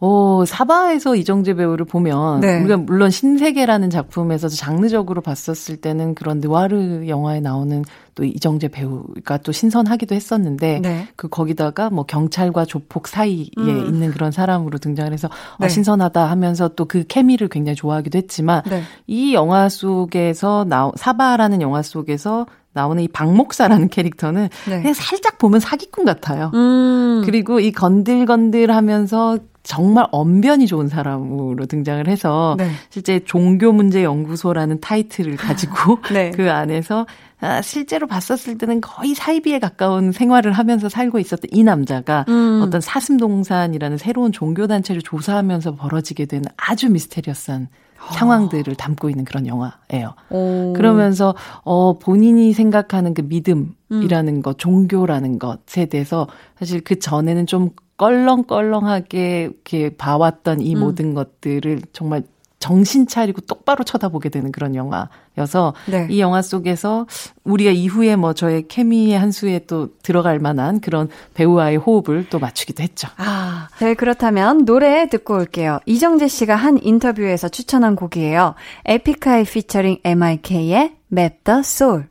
오, 사바에서 이정재 배우를 보면 네. 우리가 물론 신세계라는 작품에서 장르적으로 봤었을 때는 그런 느와르 영화에 나오는 또 이정재 배우가 또 신선하기도 했었는데 네. 그 거기다가 뭐 경찰과 조폭 사이에 음. 있는 그런 사람으로 등장을 해서 어, 네. 어, 신선하다 하면서 또 그 케미를 굉장히 좋아하기도 했지만 네. 이 영화 속에서 나 사바라는 영화 속에서 나오는 이 박목사라는 캐릭터는 네. 그냥 살짝 보면 사기꾼 같아요. 음. 그리고 이 건들건들 하면서 정말 언변이 좋은 사람으로 등장을 해서 네. 실제 종교 문제 연구소라는 타이틀을 가지고 [laughs] 네. 그 안에서 아, 실제로 봤었을 때는 거의 사이비에 가까운 생활을 하면서 살고 있었던 이 남자가 음. 어떤 사슴동산이라는 새로운 종교 단체를 조사하면서 벌어지게 되는 아주 미스테리어스한 상황들을 담고 있는 그런 영화예요. 오. 그러면서 어 본인이 생각하는 그 믿음이라는 음. 것, 종교라는 것에 대해서 사실 그 전에는 좀 껄렁껄렁하게 이렇게 봐왔던 이 음. 모든 것들을 정말 정신 차리고 똑바로 쳐다보게 되는 그런 영화여서 네. 이 영화 속에서 우리가 이후에 뭐 저의 케미의 한 수에 또 들어갈 만한 그런 배우와의 호흡을 또 맞추기도 했죠. 아, 네 그렇다면 노래 듣고 올게요. 이정재 씨가 한 인터뷰에서 추천한 곡이에요. 에픽하이 피처링 MYK의 Map the Soul.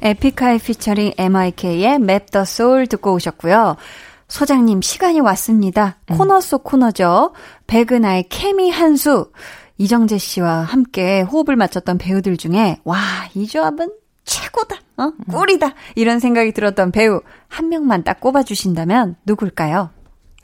에픽하이 피처링 MYK의 Map the Soul 듣고 오셨고요. 소장님, 시간이 왔습니다. 음. 코너 속 코너죠. 백은하의 케미 한수. 이정재 씨와 함께 호흡을 맞췄던 배우들 중에, 와, 이 조합은 최고다. 어? 꿀이다! 이런 생각이 들었던 배우 한 명만 딱 꼽아주신다면 누굴까요?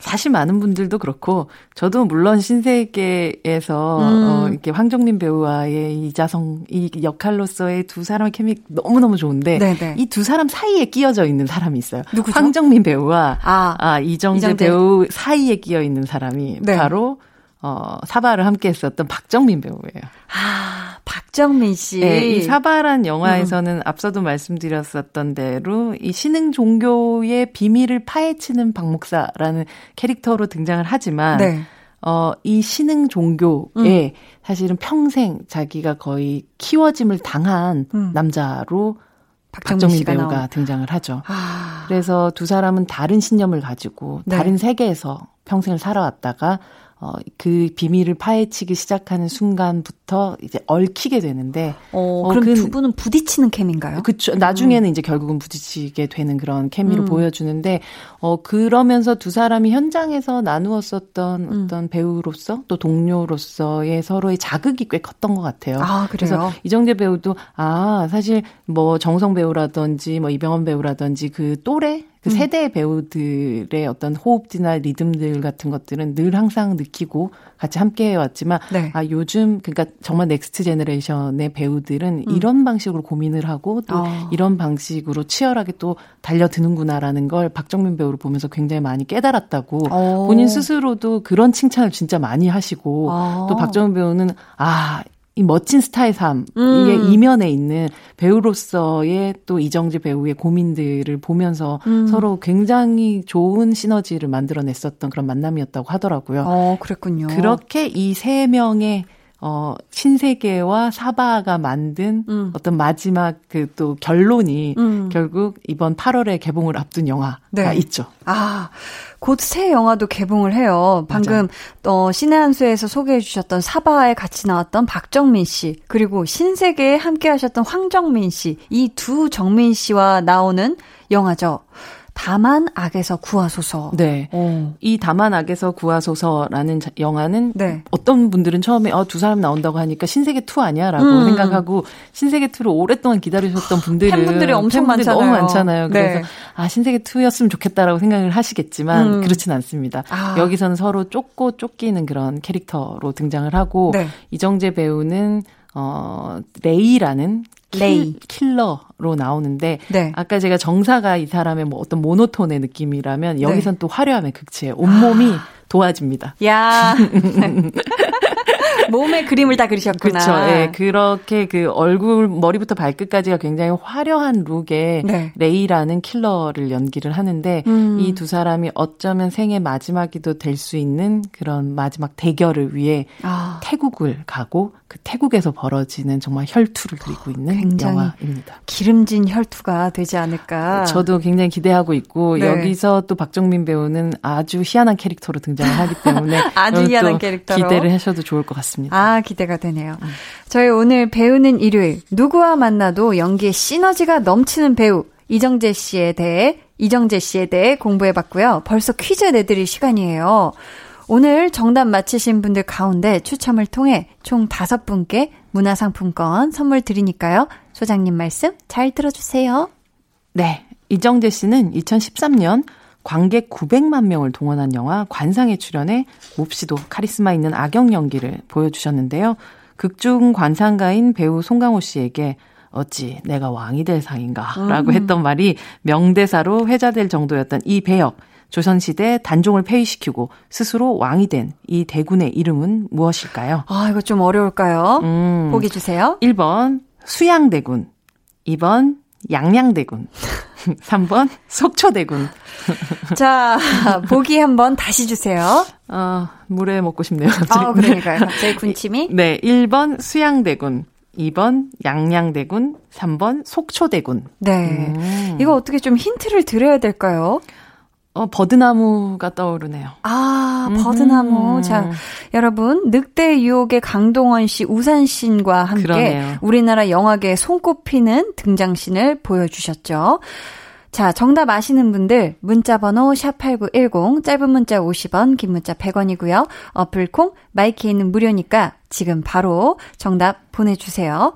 사실 많은 분들도 그렇고 저도 물론 신세계에서 음. 어, 이렇게 황정민 배우와의 이자성 이 역할로서의 두 사람의 케미 너무 너무 좋은데 이 두 사람 사이에 끼어져 있는 사람이 있어요. 누구죠? 황정민 배우와 아, 아 이정재, 이정재, 배우 사이에 끼어 있는 사람이 네. 바로 어, 사바를 함께 했었던 박정민 배우예요. 아, 박정민 씨. 네, 이 사바란 영화에서는 음. 앞서도 말씀드렸었던 대로 이 신흥 종교의 비밀을 파헤치는 박 목사라는 캐릭터로 등장을 하지만 네. 어, 이 신흥 종교에 음. 사실은 평생 자기가 거의 키워짐을 당한 음. 남자로 박정민, 배우가 나온. 등장을 하죠. 아. 그래서 두 사람은 다른 신념을 가지고 네. 다른 세계에서 평생을 살아왔다가 어, 그 비밀을 파헤치기 시작하는 순간부터 이제 얽히게 되는데. 어, 그럼 그, 두 분은 부딪히는 케미인가요? 그쵸. 나중에는 음. 이제 결국은 부딪히게 되는 그런 케미를 음. 보여주는데, 어, 그러면서 두 사람이 현장에서 나누었었던 음. 어떤 배우로서 또 동료로서의 서로의 자극이 꽤 컸던 것 같아요. 아, 그래서 이정재 배우도, 아, 사실 뭐 정우성 배우라든지 뭐 이병헌 배우라든지 그 또래 그 음. 세대 배우들의 어떤 호흡이나 리듬들 같은 것들은 늘 항상 느끼고 같이 함께 해왔지만 네. 아 요즘 그러니까 정말 next generation의 배우들은 음. 이런 방식으로 고민을 하고 또 어. 이런 방식으로 치열하게 또 달려드는구나라는 걸 박정민 배우를 보면서 굉장히 많이 깨달았다고 어. 본인 스스로도 그런 칭찬을 진짜 많이 하시고 어. 또 박정민 배우는 아 이 멋진 스타의 삶, 음. 이게 이면에 있는 배우로서의 또 이정재 배우의 고민들을 보면서 음. 서로 굉장히 좋은 시너지를 만들어냈었던 그런 만남이었다고 하더라고요. 어, 그랬군요. 그렇게 이 세 명의 어, 신세계와 사바가 만든 음. 어떤 마지막 그 또 결론이 음. 결국 이번 8월에 개봉을 앞둔 영화가 네. 있죠. 아, 곧 새 영화도 개봉을 해요. 방금 어, 신의 한 수에서 소개해 주셨던 사바에 같이 나왔던 박정민 씨, 그리고 신세계에 함께 하셨던 황정민 씨, 이 두 정민 씨와 나오는 영화죠. 다만 악에서 구하소서. 네. 오. 어. 이 다만 악에서 구하소서라는 영화는 네. 어떤 분들은 처음에 어, 두 사람 나온다고 하니까 신세계 2 아니야라고 음. 생각하고 신세계 2를 오랫동안 기다리셨던 분들은 팬분들이 엄청 팬분들이 많잖아요. 너무 많잖아요. 그래서 네. 아 신세계 2였으면 좋겠다라고 생각을 하시겠지만 음. 그렇진 않습니다. 아. 여기서는 서로 쫓고 쫓기는 그런 캐릭터로 등장을 하고 네. 이정재 배우는 어 레이라는 레이 킬러로 나오는데 네. 아까 제가 정사가 이 사람의 뭐 어떤 모노톤의 느낌이라면 여기선 네. 또 화려함의 극치에 온몸이 아. 도화집니다. 야. [laughs] [laughs] 몸에 그림을 다 그리셨구나. 그렇죠. 예, 그렇게 그 얼굴 머리부터 발끝까지가 굉장히 화려한 룩의 네. 레이라는 킬러를 연기를 하는데 음. 이 두 사람이 어쩌면 생애 마지막이도 될 수 있는 그런 마지막 대결을 위해 아. 태국을 가고 그 태국에서 벌어지는 정말 혈투를 그리고 있는 영화입니다. 기름진 혈투가 되지 않을까. 저도 굉장히 기대하고 있고 네. 여기서 또 박정민 배우는 아주 희한한 캐릭터로 등장을 하기 때문에 [laughs] 아주 희한한 캐릭터로 기대를 하셔도 좋을 것 같습니다. 아 기대가 되네요. 음. 저희 오늘 배우는 일요일 누구와 만나도 연기에 시너지가 넘치는 배우 이정재 씨에 대해 이정재 씨에 대해 공부해 봤고요. 벌써 퀴즈 내드릴 시간이에요. 오늘 정답 맞히신 분들 가운데 추첨을 통해 총 다섯 분께 문화상품권 선물 드리니까요. 소장님 말씀 잘 들어주세요. 네. 이정재 씨는 2013년 관객 900만 명을 동원한 영화 관상에 출연해 몹시도 카리스마 있는 악역 연기를 보여주셨는데요. 극중 관상가인 배우 송강호 씨에게 어찌 내가 왕이 될 상인가 라고 음. 했던 말이 명대사로 회자될 정도였던 이 배역. 조선시대 단종을 폐위시키고 스스로 왕이 된 이 대군의 이름은 무엇일까요? 아, 이거 좀 어려울까요? 음, 보기 주세요. 1번 수양대군, 2번 양양대군, [laughs] 3번 속초대군. [laughs] 자, 보기 한번 다시 주세요. 어, 물에 먹고 싶네요. 아, 그러니까요. [laughs] 갑자기 군침이. 네, 1번 수양대군, 2번 양양대군, 3번 속초대군. 네. 음. 이거 어떻게 좀 힌트를 드려야 될까요? 어, 버드나무가 떠오르네요. 아, 버드나무. 음. 자, 여러분, 늑대 유혹의 강동원 씨, 우산신과 함께 그러네요. 우리나라 영화계에 손꼽히는 등장신을 보여주셨죠. 자, 정답 아시는 분들 문자 번호 샵8910 짧은 문자 50원 긴 문자 100원이고요. 어플 콩 마이케이는 무료니까 지금 바로 정답 보내 주세요.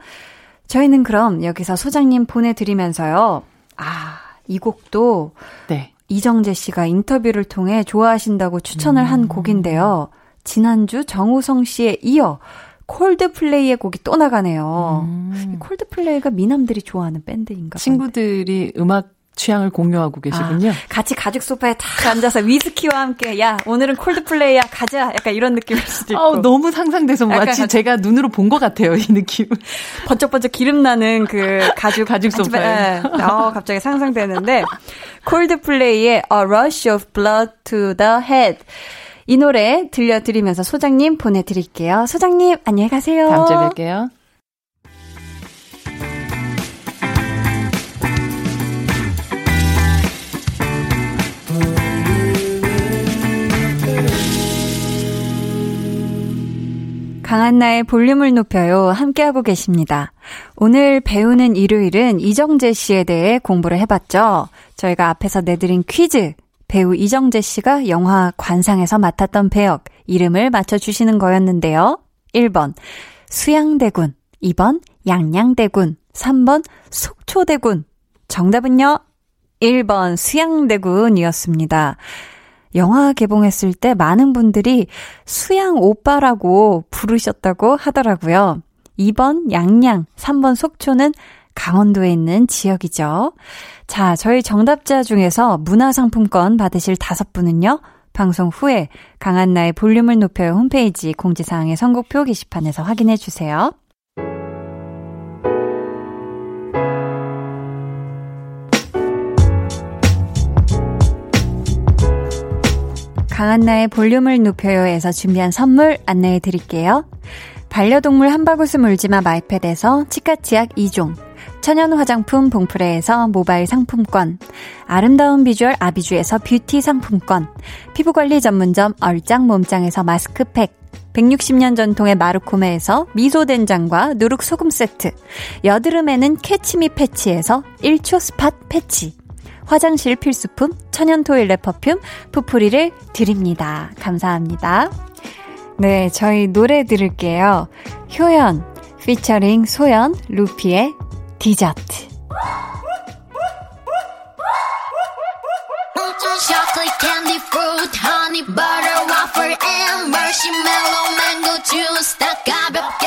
저희는 그럼 여기서 소장님 보내 드리면서요. 아, 이 곡도 네. 이정재 씨가 인터뷰를 통해 좋아하신다고 추천을 음. 한 곡인데요. 지난주 정우성 씨에 이어 콜드플레이의 곡이 또 나가네요. 음. 콜드플레이가 미남들이 좋아하는 밴드인가 친구들이 음악 취향을 공유하고 계시군요. 아, 같이 가죽 소파에 탁 앉아서 위스키와 함께 야 오늘은 콜드플레이야 가자 약간 이런 느낌일 수도 있고. 아, 너무 상상돼서 마치 가... 제가 눈으로 본 것 같아요 이 느낌. 번쩍번쩍 기름 나는 그 가죽 [laughs] 가죽 소파 에. 네. 어 갑자기 상상되는데 콜드플레이의 A Rush of Blood to the Head. 이 노래 들려드리면서 소장님 보내드릴게요. 소장님, 안녕히 가세요. 다음 주에 뵐게요. 강한나의 볼륨을 높여요. 함께하고 계십니다. 오늘 배우는 일요일은 이정재 씨에 대해 공부를 해봤죠. 저희가 앞에서 내드린 퀴즈. 배우 이정재 씨가 영화 관상에서 맡았던 배역, 이름을 맞춰주시는 거였는데요. 1번, 수양대군. 2번, 양양대군. 3번, 속초대군. 정답은요? 1번, 수양대군이었습니다. 영화 개봉했을 때 많은 분들이 수양 오빠라고 부르셨다고 하더라고요. 2번 양양, 3번 속초는 강원도에 있는 지역이죠. 자, 저희 정답자 중에서 문화상품권 받으실 다섯 분은요. 방송 후에 강한나의 볼륨을 높여요 홈페이지 공지사항의 선곡표 게시판에서 확인해 주세요. 강한나의 볼륨을 높여요에서 준비한 선물 안내해 드릴게요. 반려동물 한바구스 물지마 마이패드에서 치카치약 2종, 천연 화장품 봉프레에서 모바일 상품권, 아름다운 비주얼 아비주에서 뷰티 상품권, 피부관리 전문점 얼짱 몸짱에서 마스크팩, 160년 전통의 마르코메에서 미소된장과 누룩소금 세트, 여드름에는 캐치미 패치에서 1초 스팟 패치, 화장실 필수품 천연 토일렛 퍼퓸 푸프리를 드립니다. 감사합니다. 네, 저희 노래 들을게요. 효연 피처링 소연 루피의 디저트. 가볍게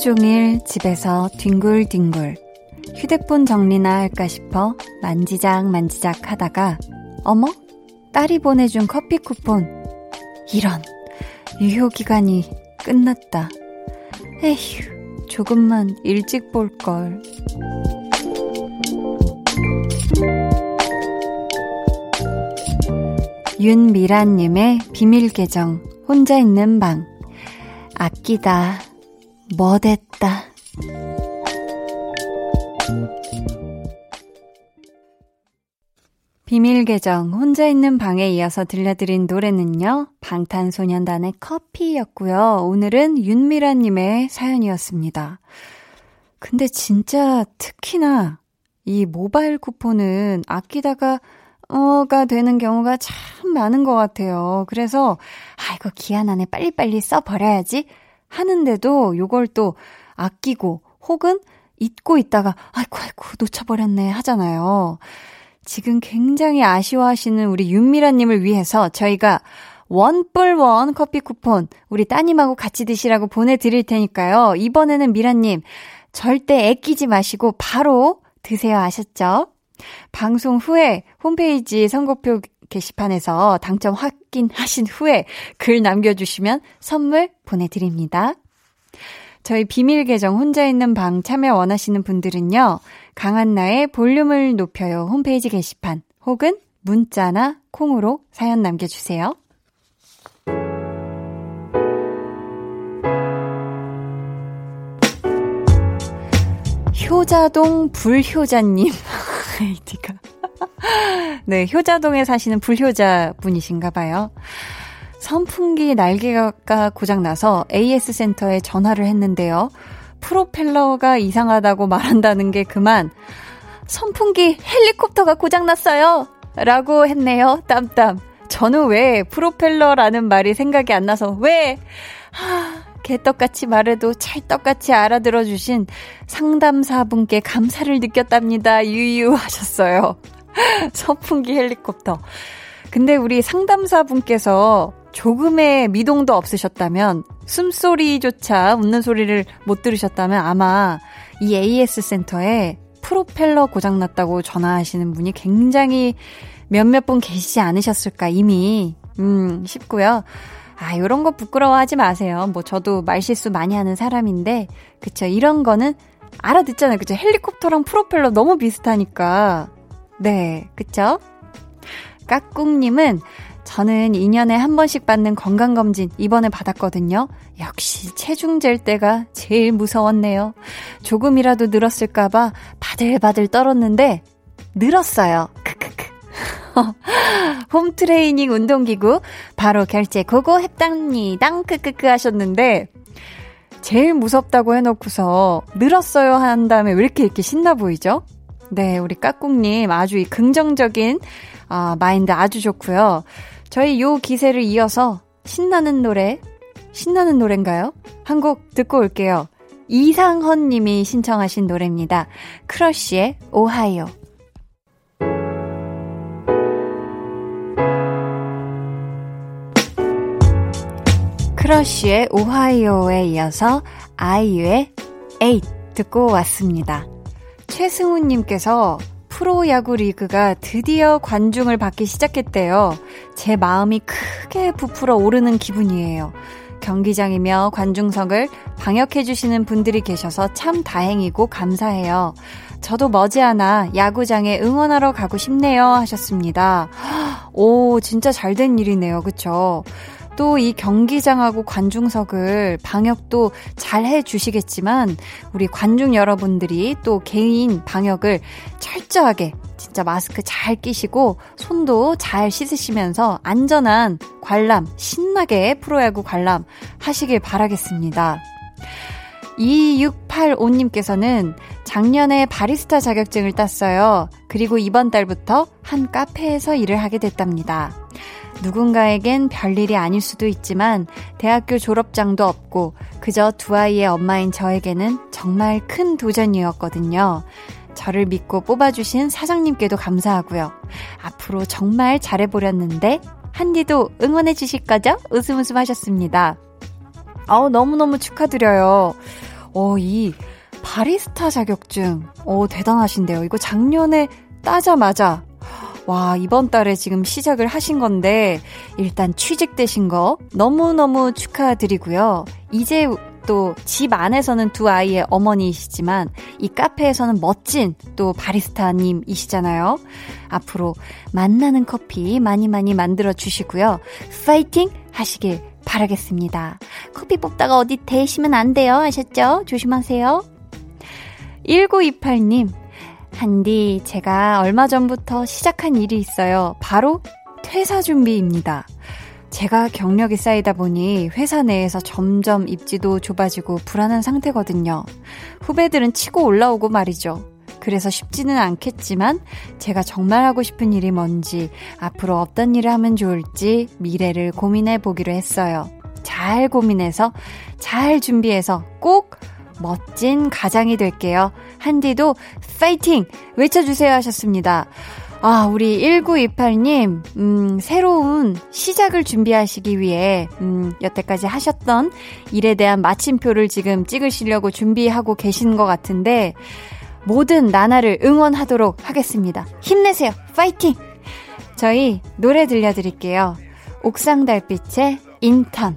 종일 집에서 뒹굴뒹굴 휴대폰 정리나 할까 싶어 만지작 만지작 하다가 어머? 딸이 보내준 커피 쿠폰 이런 유효기간이 끝났다. 에휴 조금만 일찍 볼걸. 윤미란님의 비밀계정 혼자 있는 방 아끼다 뭐됐다. 비밀 계정 혼자 있는 방에 이어서 들려드린 노래는요. 방탄소년단의 커피였고요. 오늘은 윤미라 님의 사연이었습니다. 근데 진짜 특히나 이 모바일 쿠폰은 아끼다가 어가 되는 경우가 참 많은 것 같아요. 그래서 아 이거 기한 안에 빨리빨리 써버려야지 하는데도 요걸 또 아끼고 혹은 잊고 있다가 아이고 아이고 놓쳐버렸네 하잖아요. 지금 굉장히 아쉬워하시는 우리 윤미라님을 위해서 저희가 원뿔원 커피 쿠폰 우리 따님하고 같이 드시라고 보내드릴 테니까요. 이번에는 미라님 절대 애끼지 마시고 바로 드세요 아셨죠? 방송 후에 홈페이지 선곡표 게시판에서 당첨 확인하신 후에 글 남겨주시면 선물 보내드립니다. 저희 비밀 계정 혼자 있는 방 참여 원하시는 분들은요. 강한나의 볼륨을 높여요 홈페이지 게시판 혹은 문자나 콩으로 사연 남겨주세요. 효자동 불효자님. [laughs] 아이디가. [laughs] 네, 효자동에 사시는 불효자 분이신가 봐요. 선풍기 날개가 고장나서 AS 센터에 전화를 했는데요. 프로펠러가 이상하다고 말한다는 게 그만 선풍기 헬리콥터가 고장났어요. 라고 했네요. 땀땀. 저는 왜 프로펠러라는 말이 생각이 안 나서 왜 하, 개떡같이 말해도 찰떡같이 알아들어 주신 상담사분께 감사를 느꼈답니다. 유유 하셨어요. [laughs] 선풍기 헬리콥터. 근데 우리 상담사분께서 조금의 미동도 없으셨다면 숨소리조차 웃는 소리를 못 들으셨다면 아마 이 AS 센터에 프로펠러 고장났다고 전화하시는 분이 굉장히 몇몇 분 계시지 않으셨을까 이미 음 싶고요. 아, 요런 거 부끄러워하지 마세요. 뭐 저도 말실수 많이 하는 사람인데 그쵸 이런 거는 알아듣잖아요. 그쵸 헬리콥터랑 프로펠러 너무 비슷하니까. 네, 그쵸? 까꿍님은 저는 2년에 한 번씩 받는 건강검진 이번에 받았거든요. 역시 체중 잴 때가 제일 무서웠네요. 조금이라도 늘었을까봐 바들바들 떨었는데 늘었어요. 크크크. [laughs] 홈트레이닝 운동기구 바로 결제 고고 했답니다. 크크크 하셨는데 제일 무섭다고 해놓고서 늘었어요 한 다음에 왜 이렇게 이렇게 신나 보이죠? 네, 우리 까꿍님 아주 이 긍정적인 아, 마인드 아주 좋고요. 저희 요 기세를 이어서 신나는 노래, 신나는 노래인가요? 한 곡 듣고 올게요. 이상헌 님이 신청하신 노래입니다. 크러쉬의 오하이오. 크러쉬의 오하이오에 이어서 아이유의 에잇 듣고 왔습니다. 최승우님께서 프로야구 리그가 드디어 관중을 받기 시작했대요. 제 마음이 크게 부풀어 오르는 기분이에요. 경기장이며 관중석을 방역해주시는 분들이 계셔서 참 다행이고 감사해요. 저도 머지않아 야구장에 응원하러 가고 싶네요. 하셨습니다. 오, 진짜 잘 된 일이네요. 그쵸? 또 이 경기장하고 관중석을 방역도 잘 해주시겠지만 우리 관중 여러분들이 또 개인 방역을 철저하게 진짜 마스크 잘 끼시고 손도 잘 씻으시면서 안전한 관람, 신나게 프로야구 관람 하시길 바라겠습니다. 2685님께서는 작년에 바리스타 자격증을 땄어요. 그리고 이번 달부터 한 카페에서 일을 하게 됐답니다. 누군가에겐 별일이 아닐 수도 있지만 대학교 졸업장도 없고 그저 두 아이의 엄마인 저에게는 정말 큰 도전이었거든요. 저를 믿고 뽑아주신 사장님께도 감사하고요. 앞으로 정말 잘해보렸는데 한디도 응원해 주실 거죠? 웃음 웃음 하셨습니다. 어 너무너무 축하드려요. 어, 이 바리스타 자격증. 어, 대단하신데요. 이거 작년에 따자마자 와, 이번 달에 지금 시작을 하신 건데, 일단 취직되신 거 너무너무 축하드리고요. 이제 또 집 안에서는 두 아이의 어머니이시지만, 이 카페에서는 멋진 또 바리스타님이시잖아요. 앞으로 만나는 커피 많이 많이 만들어 주시고요. 파이팅 하시길 바라겠습니다. 커피 뽑다가 어디 대시면 안 돼요. 아셨죠? 조심하세요. 1928님, 한디, 제가 얼마 전부터 시작한 일이 있어요. 바로 퇴사 준비입니다. 제가 경력이 쌓이다 보니 회사 내에서 점점 입지도 좁아지고 불안한 상태거든요. 후배들은 치고 올라오고 말이죠. 그래서 쉽지는 않겠지만 제가 정말 하고 싶은 일이 뭔지 앞으로 어떤 일을 하면 좋을지 미래를 고민해 보기로 했어요. 잘 고민해서 잘 준비해서 꼭 멋진 가장이 될게요. 한디도 파이팅! 외쳐주세요 하셨습니다. 아, 우리 1928님, 음, 새로운 시작을 준비하시기 위해, 음, 여태까지 하셨던 일에 대한 마침표를 지금 찍으시려고 준비하고 계신 것 같은데, 모든 나날을 응원하도록 하겠습니다. 힘내세요. 파이팅! 저희 노래 들려드릴게요. 옥상 달빛의 인턴.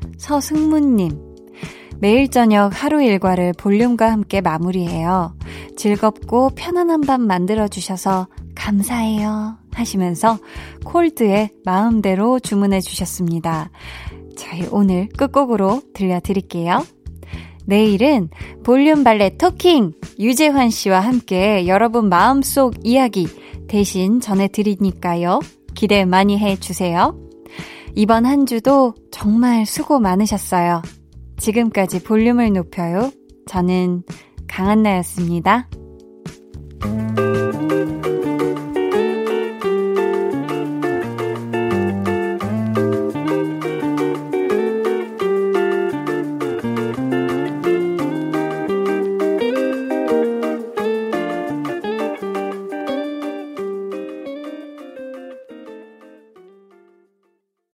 서승문님. 매일 저녁 하루 일과를 볼륨과 함께 마무리해요. 즐겁고 편안한 밤 만들어주셔서 감사해요. 하시면서 콜드의 마음대로 주문해 주셨습니다. 저희 오늘 끝곡으로 들려드릴게요. 내일은 볼륨 발레 토킹 유재환 씨와 함께 여러분 마음속 이야기 대신 전해드리니까요. 기대 많이 해주세요. 이번 한 주도 정말 수고 많으셨어요. 지금까지 볼륨을 높여요. 저는 강한나였습니다.